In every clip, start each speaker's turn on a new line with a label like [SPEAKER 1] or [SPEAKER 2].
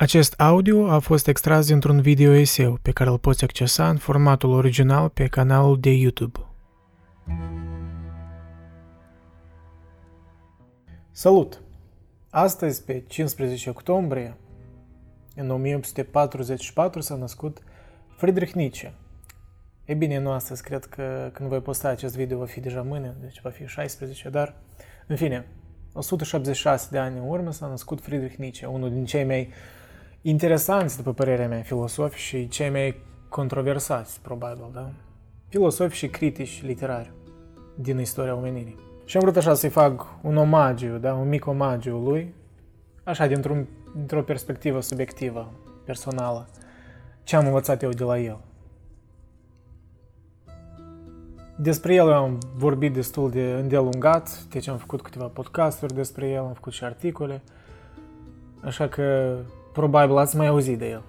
[SPEAKER 1] Acest audio a fost extras dintr-un video eseu pe care îl poți accesa în formatul original pe canalul de YouTube. Salut! Astăzi, pe 15 octombrie, în 1844 s-a născut Friedrich Nietzsche. E bine, nu astăzi, cred că când voi posta acest video va fi deja mâine, deci va fi 16, dar, în fine, 176 de ani în urmă s-a născut Friedrich Nietzsche, unul din cei mai interesanți, după părerea mea, filosofi și cei mai controversați, probabil, da? Filosofi și critici literari din istoria omenirii. Și am vrut așa să-i fac un omagiu, da? un mic omagiu lui, așa, dintr-o, dintr-o perspectivă subiectivă, personală, ce am învățat eu de la el. Despre el am vorbit destul de îndelungat, deci am făcut câteva podcasturi despre el, am făcut și articole, așa că Probabil ați mai auzit de el.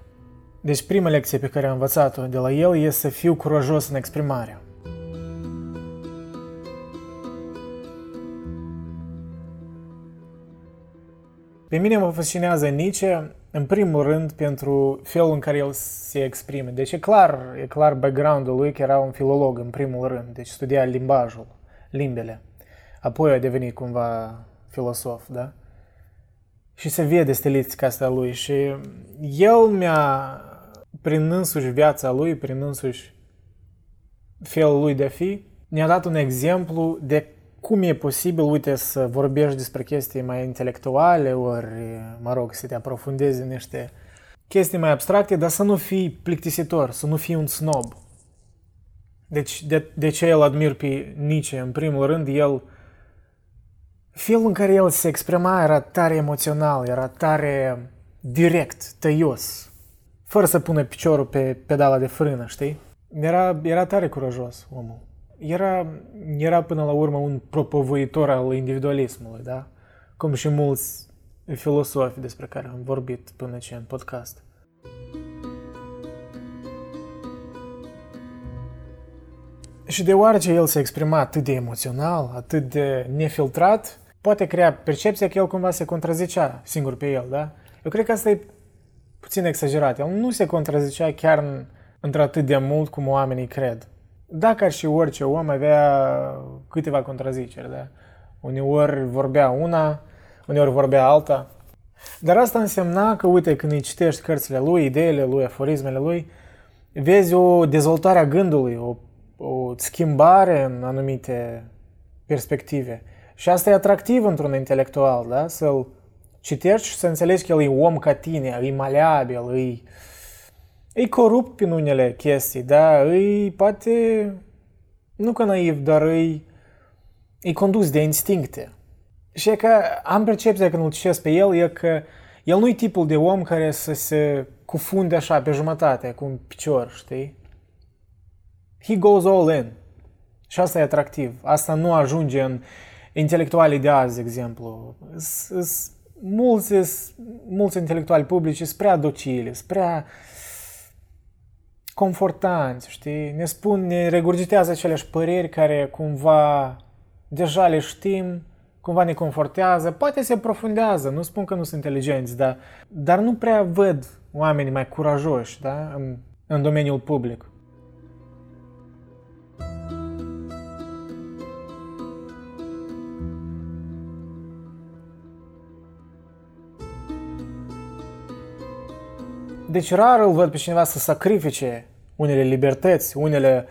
[SPEAKER 1] Deci prima lecție pe care am învățat-o de la el este să fiu curajos în exprimare. Pe mine mă fascinează Nietzsche, în primul rând, pentru felul în care el se exprime. Deci e clar, e clar background-ul lui că era un filolog, în primul rând. Deci studia limbajul, limbele. Apoi a devenit cumva filosof, da? Și se vede stilistica asta lui și el mi-a, prin însuși viața lui, prin însuși felul lui de a fi, ne-a dat un exemplu de cum e posibil, uite, să vorbești despre chestii mai intelectuale, ori, mă rog, să te aprofundezi în niște chestii mai abstracte, dar să nu fii plictisitor, să nu fii un snob. Deci, de, de ce el admir pe Nietzsche? În primul rând, el felul în care el se exprima era tare emoțional, era tare direct, tăios, fără să pună piciorul pe pedala de frână, știi? Era, era tare curajos omul. Era, era până la urmă un propovăitor al individualismului, da? Cum și mulți filosofi despre care am vorbit până ce în podcast. Și deoarece el se exprima atât de emoțional, atât de nefiltrat, poate crea percepția că el cumva se contrazicea singur pe el, da? Eu cred că asta e puțin exagerat. El nu se contrazicea chiar într-atât de mult cum oamenii cred. Dacă ar și orice om avea câteva contraziceri, da? Uneori vorbea una, uneori vorbea alta. Dar asta însemna că, uite, când îi citești cărțile lui, ideile lui, aforismele lui, vezi o dezvoltare a gândului, o, o schimbare în anumite perspective. Și asta e atractiv într-un intelectual, da? Să-l citești și să înțelegi că el e om ca tine, e maleabil, e, e corupt prin unele chestii, da? E poate, nu că naiv, dar e, e condus de instincte. Și e că am percepția când îl citesc pe el, e că el nu e tipul de om care să se cufunde așa pe jumătate, cu un picior, știi? He goes all in. Și asta e atractiv. Asta nu ajunge în intelectualii de azi, de exemplu, mulți, mulți intelectuali publici sunt prea docili, sunt prea confortanți, știi? Ne spun, ne regurgitează aceleași păreri care cumva deja le știm, cumva ne confortează, poate se profundează, nu spun că nu sunt inteligenți, dar, dar nu prea văd oamenii mai curajoși da? în, în domeniul public. Deci rar îl văd pe cineva să sacrifice unele libertăți, unele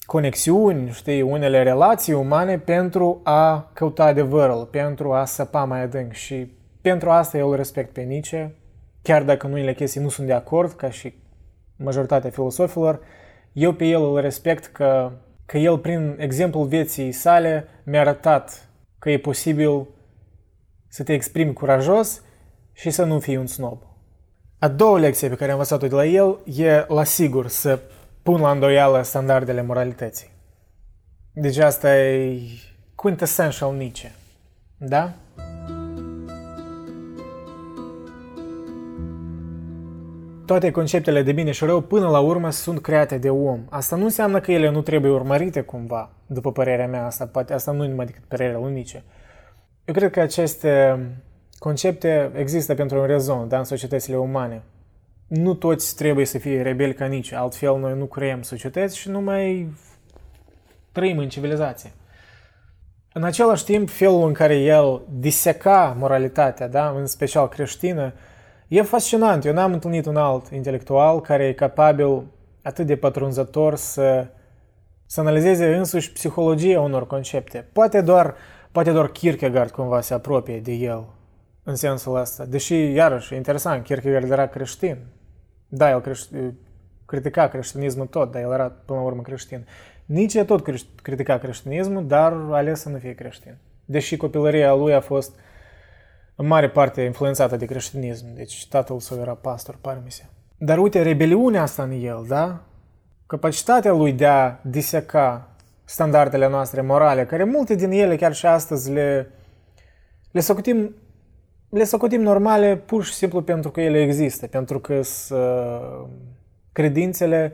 [SPEAKER 1] conexiuni, știi, unele relații umane pentru a căuta adevărul, pentru a săpa mai adânc și pentru asta eu îl respect pe Nietzsche, chiar dacă în unele chestii nu sunt de acord, ca și majoritatea filosofilor, eu pe el îl respect că, că el prin exemplul vieții sale mi-a arătat că e posibil să te exprimi curajos și să nu fii un snob. A doua lecție pe care am învățat-o de la el e, la sigur, să pun la îndoială standardele moralității. Deci asta e quintessential Nietzsche. Da? Toate conceptele de bine și rău până la urmă sunt create de om. Asta nu înseamnă că ele nu trebuie urmărite cumva, după părerea mea asta, poate asta nu e numai decât părerea lui Nietzsche. Eu cred că aceste concepte există pentru un rezon, da, în societățile umane. Nu toți trebuie să fie rebeli ca nici, altfel noi nu creăm societăți și nu mai trăim în civilizație. În același timp, felul în care el diseca moralitatea, da, în special creștină, e fascinant. Eu n-am întâlnit un alt intelectual care e capabil atât de pătrunzător să, să analizeze însuși psihologia unor concepte. Poate doar, poate doar Kierkegaard cumva se apropie de el în sensul ăsta. Deși, iarăși, e interesant, Kierkegaard era creștin. Da, el creș- critica creștinismul tot, dar el era până la urmă creștin. Nietzsche tot critica creștinismul, dar a ales să nu fie creștin. Deși copilăria lui a fost în mare parte influențată de creștinism. Deci tatăl său era pastor, pare mi se. Dar uite, rebeliunea asta în el, da? Capacitatea lui de a diseca standardele noastre morale, care multe din ele chiar și astăzi le, le socotim le socotim normale pur și simplu pentru că ele există, pentru că sunt uh, credințele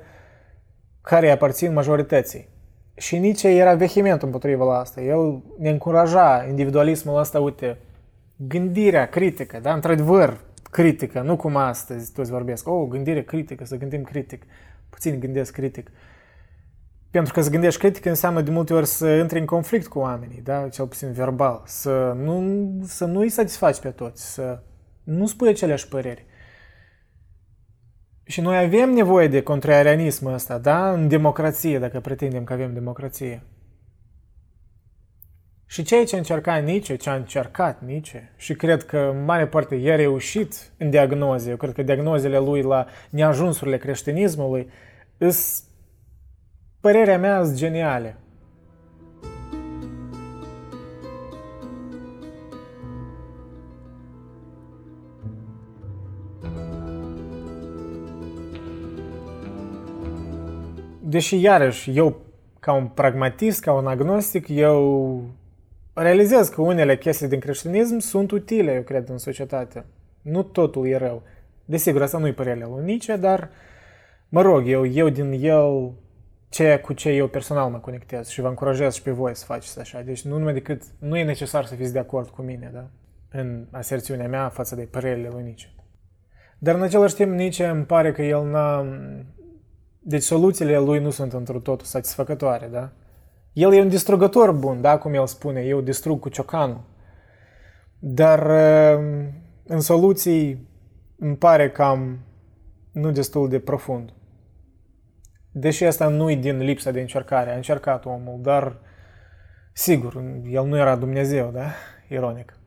[SPEAKER 1] care aparțin majorității. Și nici era vehement împotriva la asta. El ne încuraja individualismul ăsta, uite, gândirea critică, da? Într-adevăr, critică, nu cum astăzi toți vorbesc. Oh, gândire critică, să gândim critic. Puțin gândesc critic. Pentru că să gândești critic înseamnă de multe ori să intri în conflict cu oamenii, da? cel puțin verbal, să nu, să nu îi satisfaci pe toți, să nu spui aceleași păreri. Și noi avem nevoie de contrarianismul ăsta, da? În democrație, dacă pretindem că avem democrație. Și ceea ce încerca Nietzsche, ce a încercat Nietzsche, și cred că în mare parte i-a reușit în diagnoze, eu cred că diagnozele lui la neajunsurile creștinismului, îs, părerea mea, sunt geniale. deși iarăși eu ca un pragmatist, ca un agnostic, eu realizez că unele chestii din creștinism sunt utile, eu cred, în societate. Nu totul e rău. Desigur, asta nu-i părerea lui Nietzsche, dar mă rog, eu, eu din el ce cu ce eu personal mă conectez și vă încurajez și pe voi să faceți așa. Deci nu numai decât, nu e necesar să fiți de acord cu mine, da? În aserțiunea mea față de părerile lui Nietzsche. Dar în același timp, Nietzsche îmi pare că el n-a, deci soluțiile lui nu sunt într totul satisfăcătoare, da? El e un distrugător bun, da, cum el spune, eu distrug cu ciocanul. Dar uh, în soluții îmi pare cam nu destul de profund. Deși asta nu e din lipsa de încercare, a încercat omul, dar sigur, el nu era Dumnezeu, da? Ironic.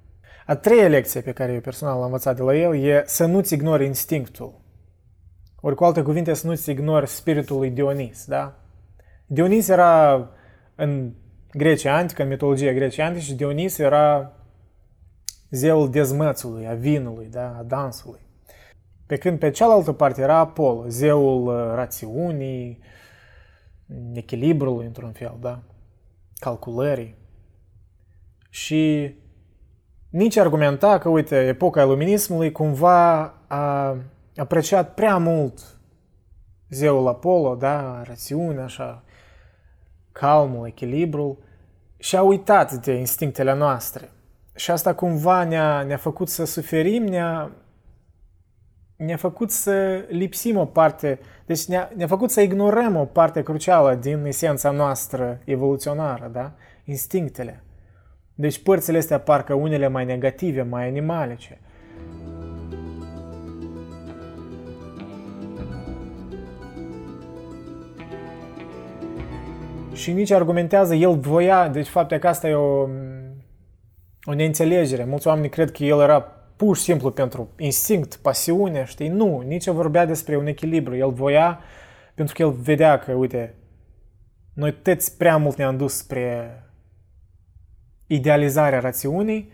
[SPEAKER 1] A treia lecție pe care eu personal am învățat de la el e să nu-ți ignori instinctul. Ori cu alte cuvinte să nu-ți ignori spiritul lui Dionis, da? Dionis era în Grecia antică, în mitologia Grecia antică, și Dionis era zeul dezmățului, a vinului, da? a dansului. Pe când pe cealaltă parte era Apollo, zeul uh, rațiunii, echilibrului într-un fel, da? calculării. Și nici argumenta că, uite, epoca iluminismului cumva a apreciat prea mult zeul Apollo, da, rațiunea, așa, calmul, echilibrul, și a uitat de instinctele noastre. Și asta cumva ne-a, ne-a făcut să suferim, ne-a, ne-a făcut să lipsim o parte, deci ne-a, ne-a făcut să ignorăm o parte crucială din esența noastră evoluționară, da? Instinctele. Deci părțile astea parcă unele mai negative, mai animalice. Și nici argumentează, el voia, deci faptul că asta e o, o neînțelegere. Mulți oameni cred că el era pur și simplu pentru instinct, pasiune, știi? Nu, nici vorbea despre un echilibru. El voia pentru că el vedea că, uite, noi toți prea mult ne-am dus spre idealizarea rațiunii,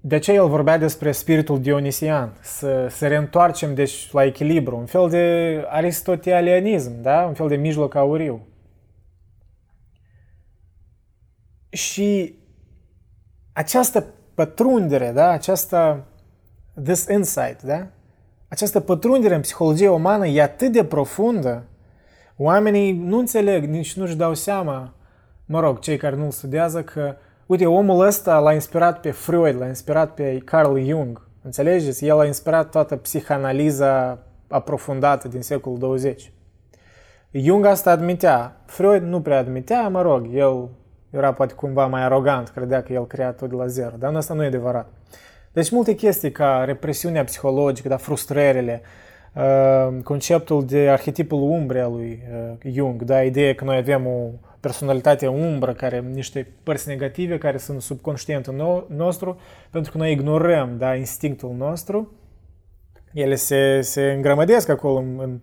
[SPEAKER 1] de aceea el vorbea despre spiritul dionisian, să, să reîntoarcem deci la echilibru, un fel de aristotelianism, da? un fel de mijloc auriu. Și această pătrundere, da? această this insight, da? această pătrundere în psihologia umană e atât de profundă, oamenii nu înțeleg, nici nu-și dau seama, mă rog, cei care nu studiază, că Uite, omul ăsta l-a inspirat pe Freud, l-a inspirat pe Carl Jung. Înțelegeți? El a inspirat toată psihanaliza aprofundată din secolul 20. Jung asta admitea. Freud nu prea admitea, mă rog, el era poate cumva mai arogant, credea că el crea tot de la zero, dar asta nu e adevărat. Deci multe chestii ca represiunea psihologică, da, frustrările, uh, conceptul de arhetipul umbre al lui uh, Jung, da, ideea că noi avem o personalitate umbră, care niște părți negative care sunt subconștientul nostru, pentru că noi ignorăm da, instinctul nostru, ele se, se îngrămădesc acolo în, în,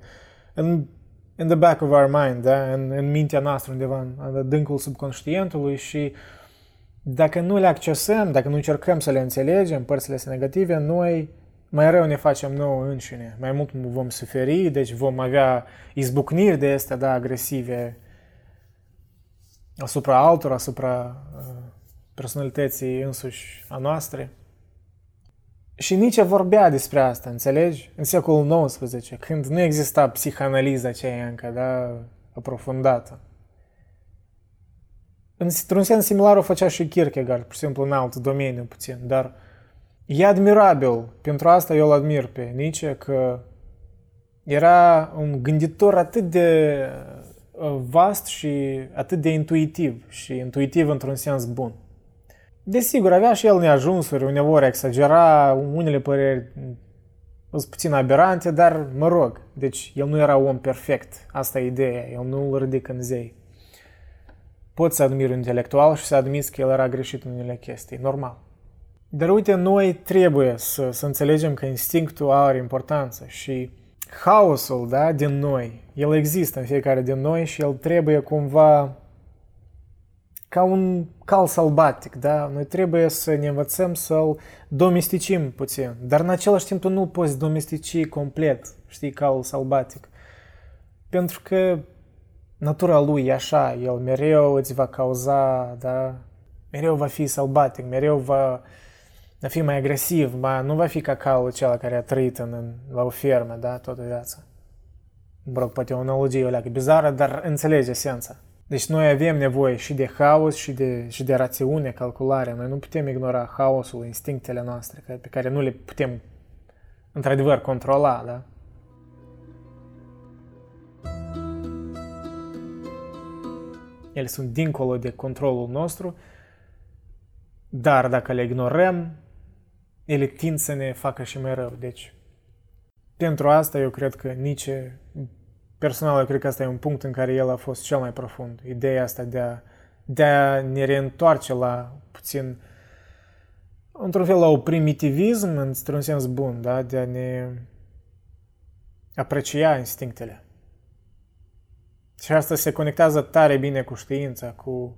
[SPEAKER 1] în in the back of our mind, da? în, în mintea noastră undeva, în, în adâncul subconștientului și dacă nu le accesăm, dacă nu încercăm să le înțelegem, părțile astea negative, noi mai rău ne facem nouă înșine, mai mult vom suferi, deci vom avea izbucniri de astea, da, agresive asupra altora, asupra uh, personalității însuși a noastre. Și nici vorbea despre asta, înțelegi? În secolul XIX, când nu exista psihanaliza aceea încă, da, aprofundată. Într-un sens similar o făcea și Kierkegaard, pur și simplu în alt domeniu puțin, dar e admirabil. Pentru asta eu îl admir pe Nietzsche, că era un gânditor atât de uh, vast și atât de intuitiv și intuitiv într-un sens bun. Desigur, avea și el neajunsuri, uneori exagera, unele păreri sunt puțin aberante, dar mă rog, deci el nu era om perfect, asta e ideea, el nu îl ridică în zei. Poți să admiri un intelectual și să admiți că el era greșit în unele chestii, normal. Dar uite, noi trebuie să, să înțelegem că instinctul are importanță și haosul da, din noi, el există în fiecare din noi și el trebuie cumva ca un cal sălbatic, da? Noi trebuie să ne învățăm să-l domesticim puțin, dar în același timp tu nu poți domestici complet, știi, calul sălbatic. Pentru că natura lui e așa, el mereu îți va cauza, da? Mereu va fi sălbatic, mereu va, va fi mai agresiv, mai, nu va fi ca calul acela care a trăit în, în, la o fermă, da, toată viața. Mă rog, poate o analogie o leacă bizară, dar înțelege esența. Deci noi avem nevoie și de haos și de, și de rațiune, calculare. Noi nu putem ignora haosul, instinctele noastre, pe care nu le putem într-adevăr controla, da? Ele sunt dincolo de controlul nostru, dar dacă le ignorăm, ele tind să ne facă și mai rău. Deci, pentru asta eu cred că nici personal, eu cred că asta e un punct în care el a fost cel mai profund. Ideea asta de a, de a ne reîntoarce la puțin, într-un fel, la un primitivism, într-un sens bun, da? de a ne aprecia instinctele. Și asta se conectează tare bine cu știința, cu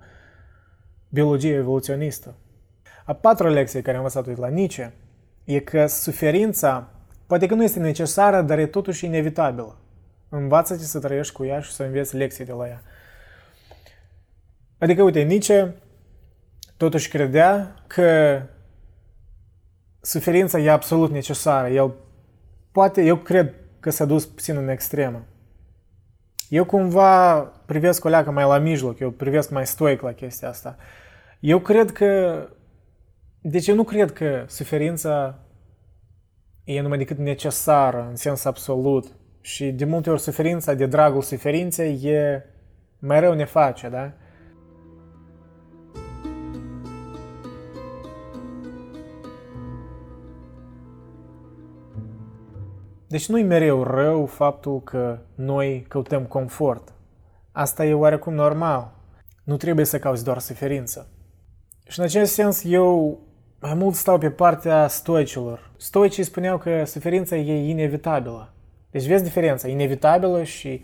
[SPEAKER 1] biologia evoluționistă. A patra lecție care am învățat-o de la Nietzsche e că suferința poate că nu este necesară, dar e totuși inevitabilă. Învață-te să trăiești cu ea și să înveți lecții de la ea. Adică, uite, Nietzsche totuși credea că suferința e absolut necesară. El poate, eu cred că s-a dus puțin în extremă. Eu cumva privesc o leacă mai la mijloc, eu privesc mai stoic la chestia asta. Eu cred că... Deci eu nu cred că suferința e numai decât necesară în sens absolut. Și de multe ori suferința, de dragul suferinței, e mai rău ne face, da? Deci nu-i mereu rău faptul că noi căutăm confort. Asta e oarecum normal. Nu trebuie să cauți doar suferință. Și în acest sens eu mai mult stau pe partea stoicilor. Stoicii spuneau că suferința e inevitabilă. Deci vezi diferența, inevitabilă și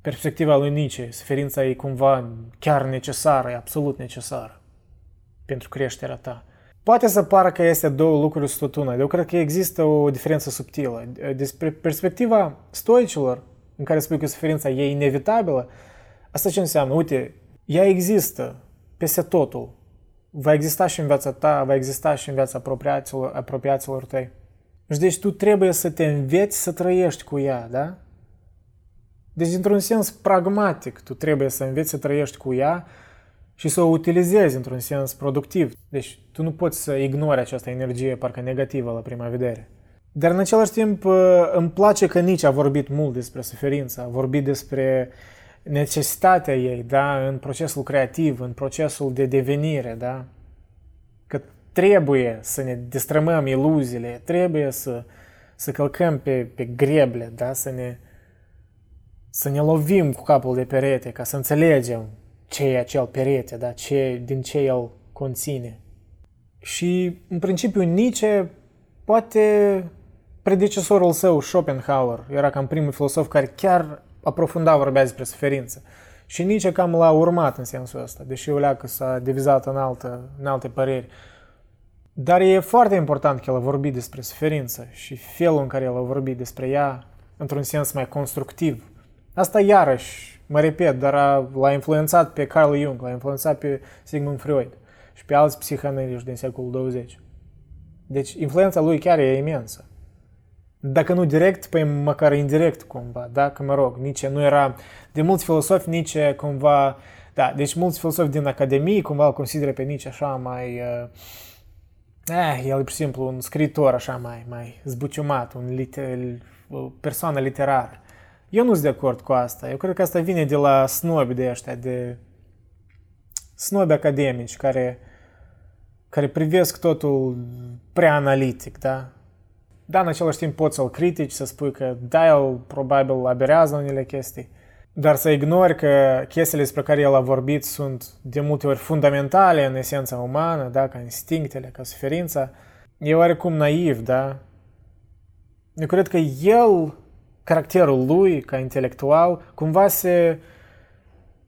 [SPEAKER 1] perspectiva lui Nietzsche, suferința e cumva chiar necesară, e absolut necesară pentru creșterea ta. Poate să pară că este două lucruri stătună, eu cred că există o diferență subtilă. Despre perspectiva stoicilor, în care spui că suferința e inevitabilă, asta ce înseamnă? Uite, ea există peste totul. Va exista și în viața ta, va exista și în viața apropiaților, apropiaților tăi. Și deci tu trebuie să te înveți să trăiești cu ea, da? Deci, într-un sens pragmatic, tu trebuie să înveți să trăiești cu ea și să o utilizezi într-un sens productiv. Deci tu nu poți să ignori această energie parcă negativă la prima vedere. Dar în același timp uh, îmi place că nici a vorbit mult despre suferință, a vorbit despre necesitatea ei, da, în procesul creativ, în procesul de devenire, da, că trebuie să ne destrămăm iluziile, trebuie să, să călcăm pe, pe greble, da, să ne, să ne lovim cu capul de perete ca să înțelegem ce e acel perete, da, ce, din ce el conține. Și, în principiu, Nietzsche poate predecesorul său, Schopenhauer, era cam primul filosof care chiar aprofunda vorbea despre suferință. Și nici cam l-a urmat în sensul ăsta, deși că s-a divizat în, altă, în alte păreri. Dar e foarte important că el a vorbit despre suferință și felul în care el a vorbit despre ea într-un sens mai constructiv. Asta iarăși, mă repet, dar a, l-a influențat pe Carl Jung, l-a influențat pe Sigmund Freud și pe alți psihanaliști din secolul 20. Deci influența lui chiar e imensă. Dacă nu direct, păi măcar indirect cumva, da? Că mă rog, nici nu era... De mulți filosofi, nici cumva... Da, deci mulți filosofi din Academie cumva îl consideră pe nici așa mai... Uh, eh, el e, pur și simplu, un scriitor așa mai, mai zbuciumat, un liter, o persoană literară. Eu nu sunt de acord cu asta. Eu cred că asta vine de la snobi de ăștia, de snobi academici care, care privesc totul prea analitic, da? Da, în același timp poți să-l critici, să spui că da, el probabil aberează unele chestii, dar să ignori că chestiile despre care el a vorbit sunt de multe ori fundamentale în esența umană, da, ca instinctele, ca suferința, e oarecum naiv, da? Eu cred că el, caracterul lui, ca intelectual, cumva se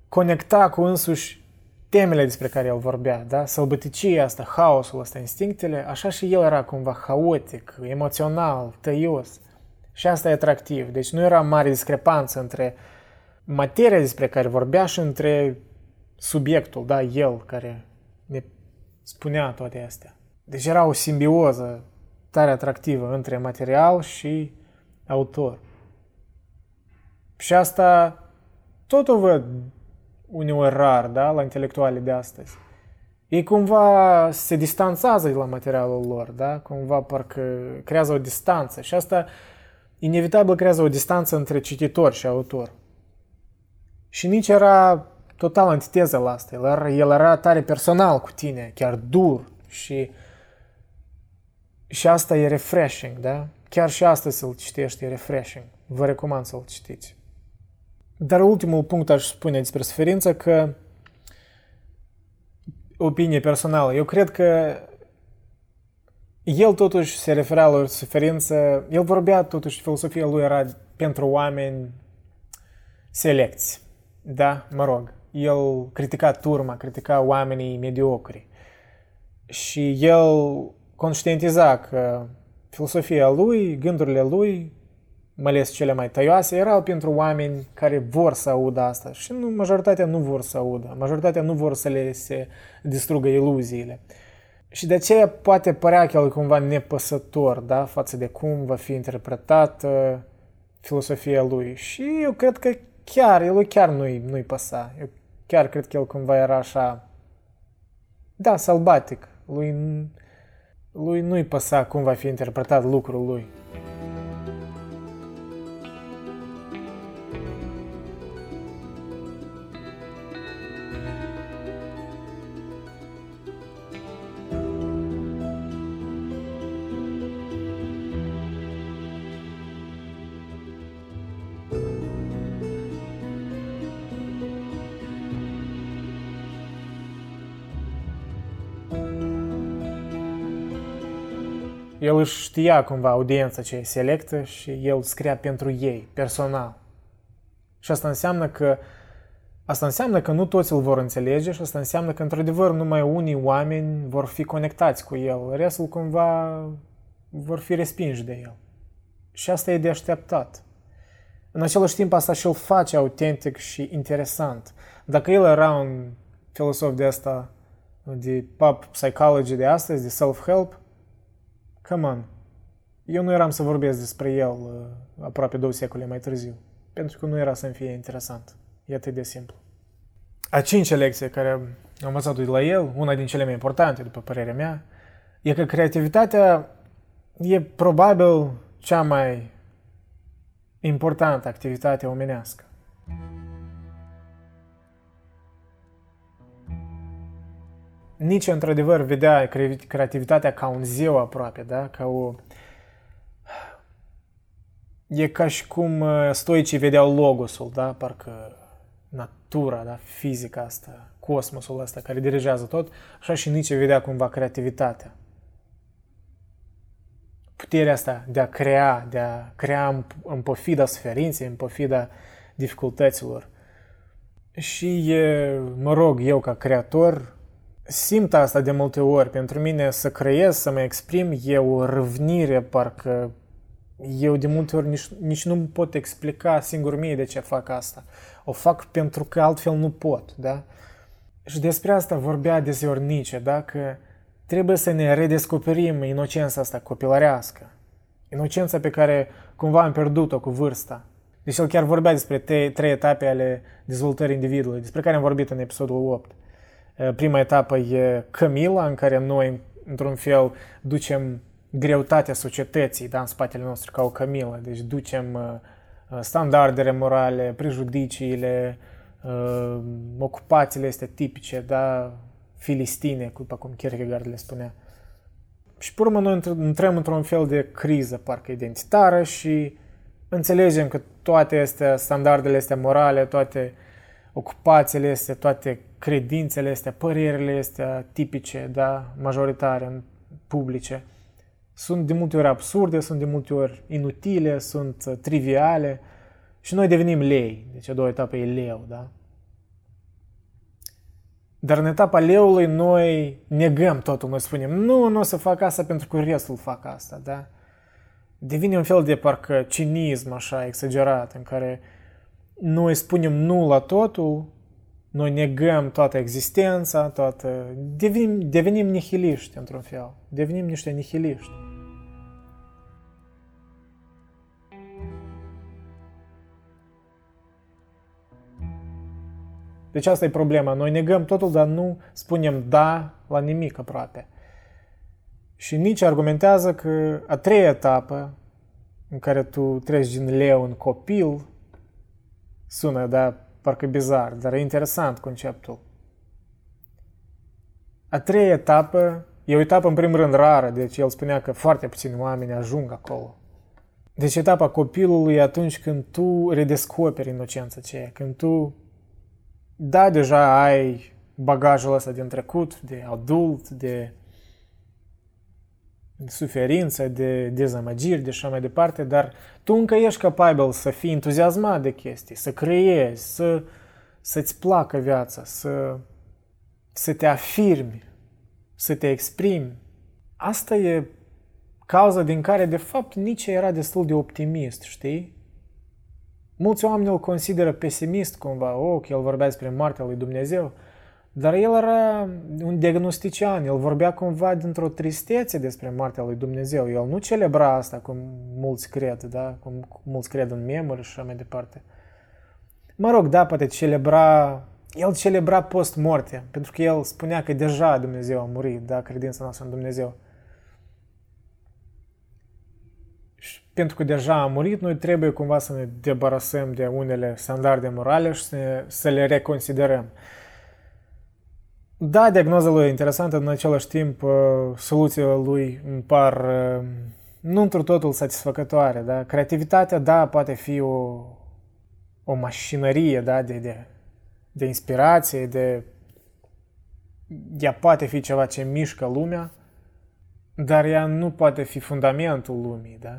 [SPEAKER 1] conecta cu însuși temele despre care el vorbea, da? Sălbăticia asta, haosul ăsta, instinctele, așa și el era cumva haotic, emoțional, tăios. Și asta e atractiv. Deci nu era mare discrepanță între materia despre care vorbea și între subiectul, da, el, care ne spunea toate astea. Deci era o simbioză tare atractivă între material și autor. Și asta tot o văd uneori rar, da, la intelectuale de astăzi. Ei cumva se distanțează de la materialul lor, da? Cumva parcă creează o distanță și asta inevitabil creează o distanță între cititor și autor. Și nici era total antiteză la asta. El era, el era tare personal cu tine, chiar dur și și asta e refreshing, da? Chiar și astăzi să-l citești e refreshing. Vă recomand să-l citiți. Dar ultimul punct aș spune despre suferință că opinie personală. Eu cred că el totuși se referea la suferință, el vorbea totuși, filosofia lui era pentru oameni selecți. Da, mă rog, el critica turma, critica oamenii mediocri. Și el conștientiza că filosofia lui, gândurile lui mai ales cele mai tăioase, erau pentru oameni care vor să audă asta. Și nu, majoritatea nu vor să audă. Majoritatea nu vor să le se distrugă iluziile. Și de aceea poate părea că el cumva nepăsător, da, față de cum va fi interpretată filosofia lui. Și eu cred că chiar, el chiar nu-i, nu-i păsa. Eu chiar cred că el cumva era așa, da, sălbatic. Lui, lui nu-i păsa cum va fi interpretat lucrul lui. El își știa cumva audiența ce e selectă și el scria pentru ei, personal. Și asta înseamnă că Asta înseamnă că nu toți îl vor înțelege și asta înseamnă că, într-adevăr, numai unii oameni vor fi conectați cu el. Restul, cumva, vor fi respinși de el. Și asta e de așteptat. În același timp, asta și îl face autentic și interesant. Dacă el era un filosof de asta, de pop psychology de astăzi, de self-help, come on, eu nu eram să vorbesc despre el uh, aproape două secole mai târziu, pentru că nu era să-mi fie interesant. E atât de simplu. A cincea lecție care am învățat de la el, una din cele mai importante, după părerea mea, e că creativitatea e probabil cea mai importantă activitate omenească. Nici într-adevăr vedea creativitatea ca un zeu aproape, da? ca o... E ca și cum uh, stoicii vedeau logosul, da? parcă natura, da? fizica asta, cosmosul ăsta care dirigează tot, așa și nici vedea cumva creativitatea. Puterea asta de a crea, de a crea în, în pofida suferinței, în pofida dificultăților. Și, mă rog, eu ca creator, simt asta de multe ori. Pentru mine să creez, să mă exprim, e o răvnire, parcă eu de multe ori nici, nici nu pot explica singur mie de ce fac asta. O fac pentru că altfel nu pot, da? Și despre asta vorbea deseori Nietzsche, da? Că trebuie să ne redescoperim inocența asta copilărească. Inocența pe care cumva am pierdut-o cu vârsta. Deci el chiar vorbea despre te, trei etape ale dezvoltării individului, despre care am vorbit în episodul 8. Prima etapă e Camila, în care noi, într-un fel, ducem greutatea societății da, în spatele nostru ca o camilă. Deci ducem uh, standardele morale, prejudiciile, uh, ocupațiile astea tipice, da, filistine, după cum Kierkegaard le spunea. Și pe urmă noi intrăm într-un fel de criză, parcă identitară și înțelegem că toate astea, standardele astea morale, toate ocupațiile astea, toate credințele astea, părerile astea tipice, da, majoritare, publice, sunt de multe ori absurde, sunt de multe ori inutile, sunt uh, triviale și noi devenim lei. Deci a doua etapă e leu, da? Dar în etapa leului noi negăm totul, noi spunem nu, nu o să fac asta pentru că restul fac asta, da? Devine un fel de parcă cinism așa exagerat în care noi spunem nu la totul, noi negăm toată existența, toată... Devenim, devenim nihiliști într-un fel, devenim niște nihiliști. Deci asta e problema. Noi negăm totul, dar nu spunem da la nimic aproape. Și nici argumentează că a treia etapă, în care tu treci din leu în copil, sună, da, parcă bizar, dar e interesant conceptul. A treia etapă e o etapă în primul rând rară, deci el spunea că foarte puțini oameni ajung acolo. Deci etapa copilului e atunci când tu redescoperi inocența aceea, când tu da, deja ai bagajul ăsta din trecut, de adult, de suferință, de dezamăgiri, de așa mai departe, dar tu încă ești capabil să fii entuziasmat de chestii, să creezi, să, să-ți placă viața, să, să te afirmi, să te exprimi. Asta e cauza din care, de fapt, nici era destul de optimist, știi? Mulți oameni îl consideră pesimist cumva, oh, că el vorbea despre moartea lui Dumnezeu, dar el era un diagnostician, el vorbea cumva dintr-o tristețe despre moartea lui Dumnezeu. El nu celebra asta cum mulți cred, da? cum mulți cred în memori și așa mai departe. Mă rog, da, poate celebra, el celebra post-morte, pentru că el spunea că deja Dumnezeu a murit, da, credința noastră în Dumnezeu. pentru că deja a murit, noi trebuie cumva să ne debarasăm de unele standarde morale și să, ne, să le reconsiderăm. Da, diagnoza lui e interesantă, în același timp uh, soluțiile lui îmi par uh, nu într totul satisfăcătoare. Da? Creativitatea, da, poate fi o, o mașinărie da, de, de, de inspirație, de ea poate fi ceva ce mișcă lumea, dar ea nu poate fi fundamentul lumii, da?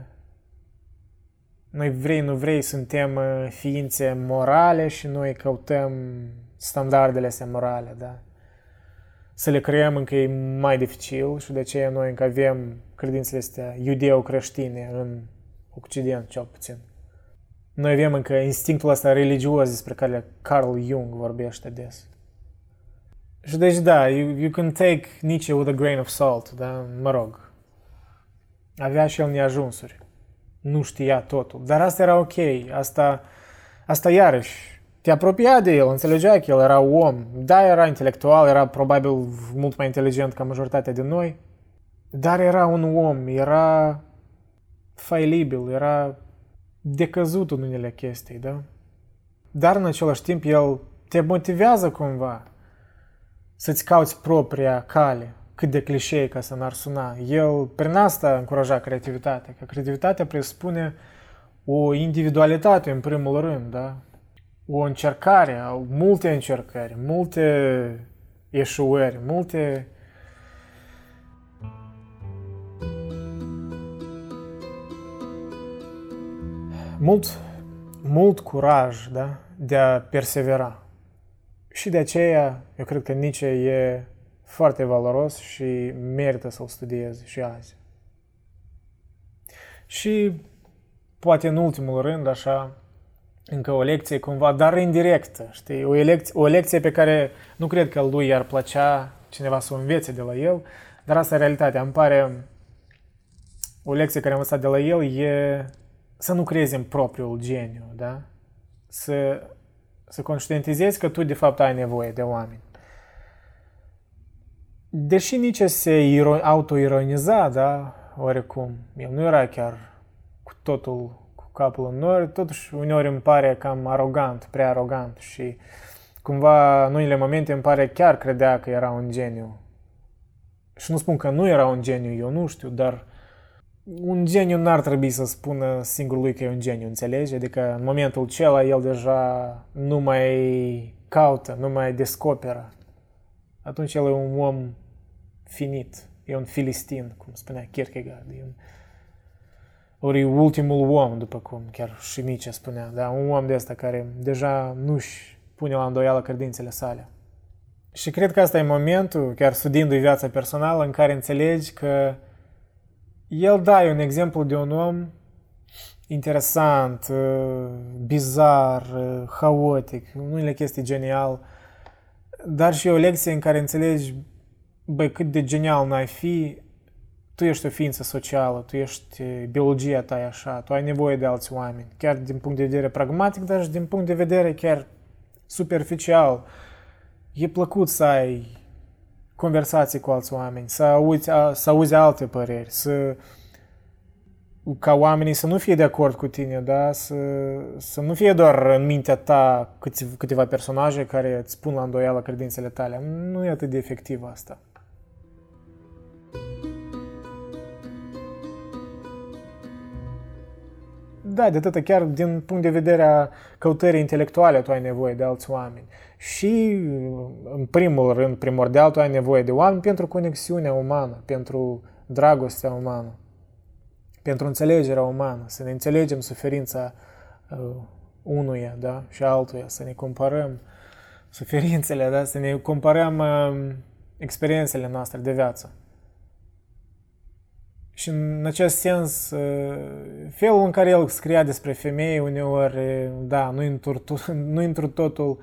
[SPEAKER 1] Noi vrei, nu vrei, suntem uh, ființe morale și noi căutăm standardele astea morale, da? Să le creăm încă e mai dificil și de aceea noi încă avem credințele astea iudeo-creștine în Occident, cel puțin. Noi avem încă instinctul ăsta religios despre care Carl Jung vorbește des. Și deci da, you, you can take Nietzsche with a grain of salt, da? Mă rog. Avea și el neajunsuri nu știa totul. Dar asta era ok. Asta, asta iarăși te apropia de el, înțelegea că el era om. Da, era intelectual, era probabil mult mai inteligent ca majoritatea din noi, dar era un om, era failibil, era decăzut în unele chestii, da? Dar în același timp el te motivează cumva să-ți cauți propria cale, cât de clișee ca să n-ar suna. El prin asta încuraja creativitatea, că creativitatea presupune o individualitate în primul rând, da? O încercare, multe încercări, multe eșuări, multe mult, mult curaj da? de a persevera. Și de aceea, eu cred că Nietzsche e foarte valoros și merită să-l studiez și azi. Și poate în ultimul rând, așa, încă o lecție cumva, dar indirectă, știi? O, lecție, o lecție pe care nu cred că lui i-ar plăcea cineva să o învețe de la el, dar asta e realitatea. Îmi pare o lecție care am învățat de la el e să nu crezi în propriul geniu, da? Să, să conștientizezi că tu de fapt ai nevoie de oameni. Deși nici se autoironiza, da, oricum, el nu era chiar cu totul cu capul în nori, totuși uneori îmi pare cam arogant, prea arogant și cumva în unele momente îmi pare chiar credea că era un geniu. Și nu spun că nu era un geniu, eu nu știu, dar un geniu n-ar trebui să spună singur lui că e un geniu, înțelegi? Adică în momentul acela el deja nu mai caută, nu mai descoperă. Atunci el e un om finit, e un filistin, cum spunea Kierkegaard. E un... Ori e ultimul om, după cum chiar și Nietzsche spunea, da? un om de ăsta care deja nu-și pune la îndoială credințele sale. Și cred că asta e momentul, chiar studiindu-i viața personală, în care înțelegi că el, da, e un exemplu de un om interesant, uh, bizar, uh, haotic, unele chestii genial, dar și o lecție în care înțelegi, băi, cât de genial n-ai fi, tu ești o ființă socială, tu ești, uh, biologia ta e așa, tu ai nevoie de alți oameni, chiar din punct de vedere pragmatic, dar și din punct de vedere chiar superficial. E plăcut să ai conversații cu alți oameni, să auzi, să auzi alte păreri, să ca oamenii să nu fie de acord cu tine, da? să, să nu fie doar în mintea ta câteva personaje care îți pun la îndoială credințele tale. Nu e atât de efectiv asta. Da, de atât, chiar din punct de vedere a căutării intelectuale tu ai nevoie de alți oameni. Și, în primul rând, primordial, tu ai nevoie de oameni pentru conexiunea umană, pentru dragostea umană, pentru înțelegerea umană, să ne înțelegem suferința uh, unuia da? și altuia, să ne comparăm suferințele, da? să ne comparăm uh, experiențele noastre de viață. Și în acest sens, uh, felul în care el scria despre femei uneori, da, nu intru, nu intru totul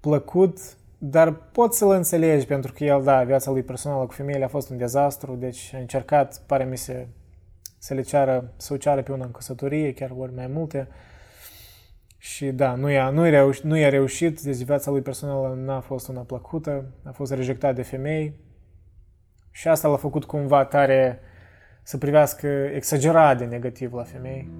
[SPEAKER 1] plăcut, dar pot să-l înțelegi pentru că el, da, viața lui personală cu femeile a fost un dezastru, deci a încercat, pare mi se, să le ceară, să o ceară pe una în căsătorie, chiar ori mai multe. Și da, nu i-a, nu i-a, reușit, nu i-a reușit, deci viața lui personală n-a fost una plăcută, a fost rejectat de femei și asta l-a făcut cumva tare să privească exagerat de negativ la femei.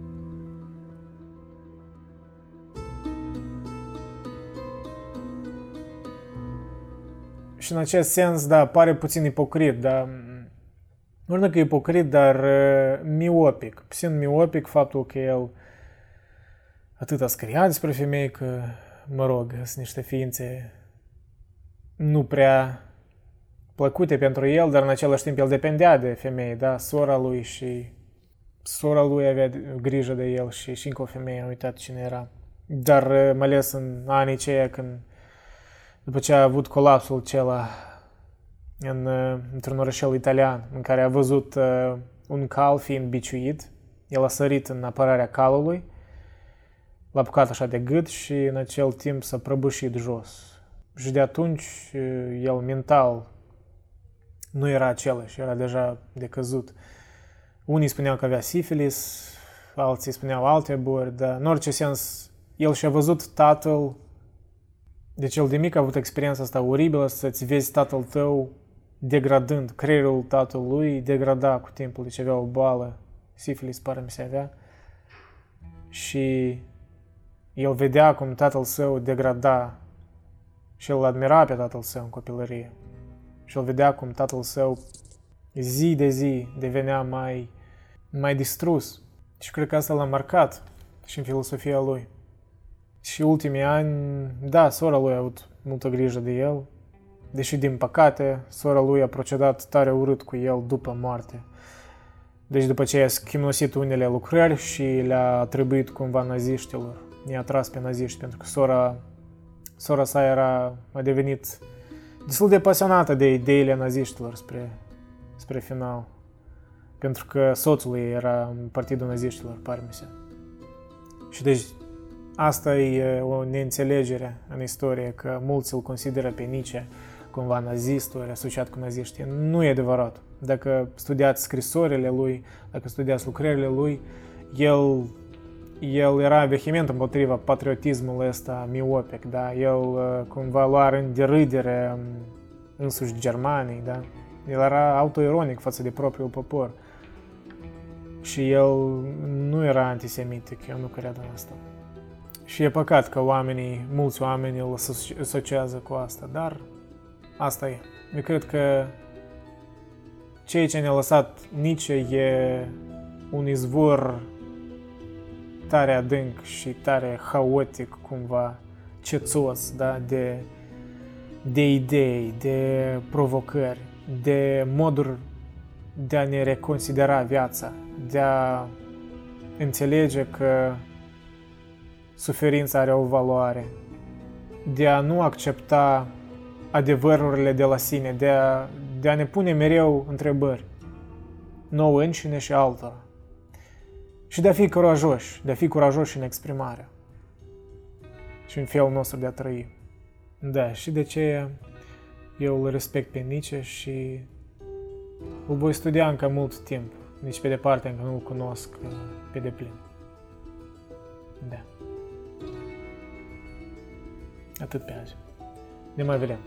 [SPEAKER 1] Și în acest sens, da, pare puțin ipocrit, dar nu știu că ipocrit, dar uh, miopic. Puțin miopic faptul că el atât scria despre femei că, mă rog, sunt niște ființe nu prea plăcute pentru el, dar în același timp el depindea de femei, da, sora lui și sora lui avea grijă de el și, și încă o femeie, am uitat cine era. Dar uh, mai ales în anii aceia când după ce a avut colapsul acela în, uh, într-un orășel italian, în care a văzut uh, un cal fiind biciuit, el a sărit în apărarea calului, l-a apucat așa de gât și în acel timp s-a prăbușit jos. Și de atunci uh, el mental nu era același, era deja decăzut. Unii spuneau că avea sifilis, alții spuneau alte boli, dar în orice sens el și-a văzut tatăl Deci el de mic a avut experiența asta oribilă să-ți vezi tatăl tău degradând, creierul tatălui degrada cu timpul, deci avea o boală, sifilis pare mi se avea, și el vedea cum tatăl său degrada și el admira pe tatăl său în copilărie. Și el vedea cum tatăl său zi de zi devenea mai, mai distrus. Și cred că asta l-a marcat și în filosofia lui. Și ultimii ani, da, sora lui a avut multă grijă de el, deși din păcate sora lui a procedat tare urât cu el după moarte. Deci după ce a schimnosit unele lucrări și le-a atribuit cumva naziștilor, i-a tras pe naziști, pentru că sora, sora sa era, a devenit destul de pasionată de ideile naziștilor spre, spre final. Pentru că soțul ei era în partidul naziștilor, parmise. Și deci asta e o neînțelegere în istorie, că mulți îl consideră pe Nietzsche cumva nazist, ori asociat cu naziștii. Nu e adevărat. Dacă studiați scrisorile lui, dacă studiați lucrările lui, el, el era vehement împotriva patriotismului ăsta miopic, da? El cumva lua în derâdere însuși germanii, da? El era autoironic față de propriul popor. Și el nu era antisemitic, eu nu cred în asta. Și e păcat că oamenii, mulți oameni îl asociază cu asta, dar asta e. Eu cred că ceea ce ne-a lăsat Nietzsche e un izvor tare adânc și tare haotic cumva, cețos, da, de, de idei, de provocări, de moduri de a ne reconsidera viața, de a înțelege că suferința are o valoare, de a nu accepta adevărurile de la sine, de a, de a ne pune mereu întrebări, nouă înșine și altora. Și de a fi curajoși, de a fi curajoși în exprimare și în felul nostru de a trăi. Da, și de ce eu îl respect pe Nietzsche și îl voi studia încă mult timp. Nici pe departe încă nu-l cunosc uh, pe deplin. Da. Atât pe azi. Ne mai vedem.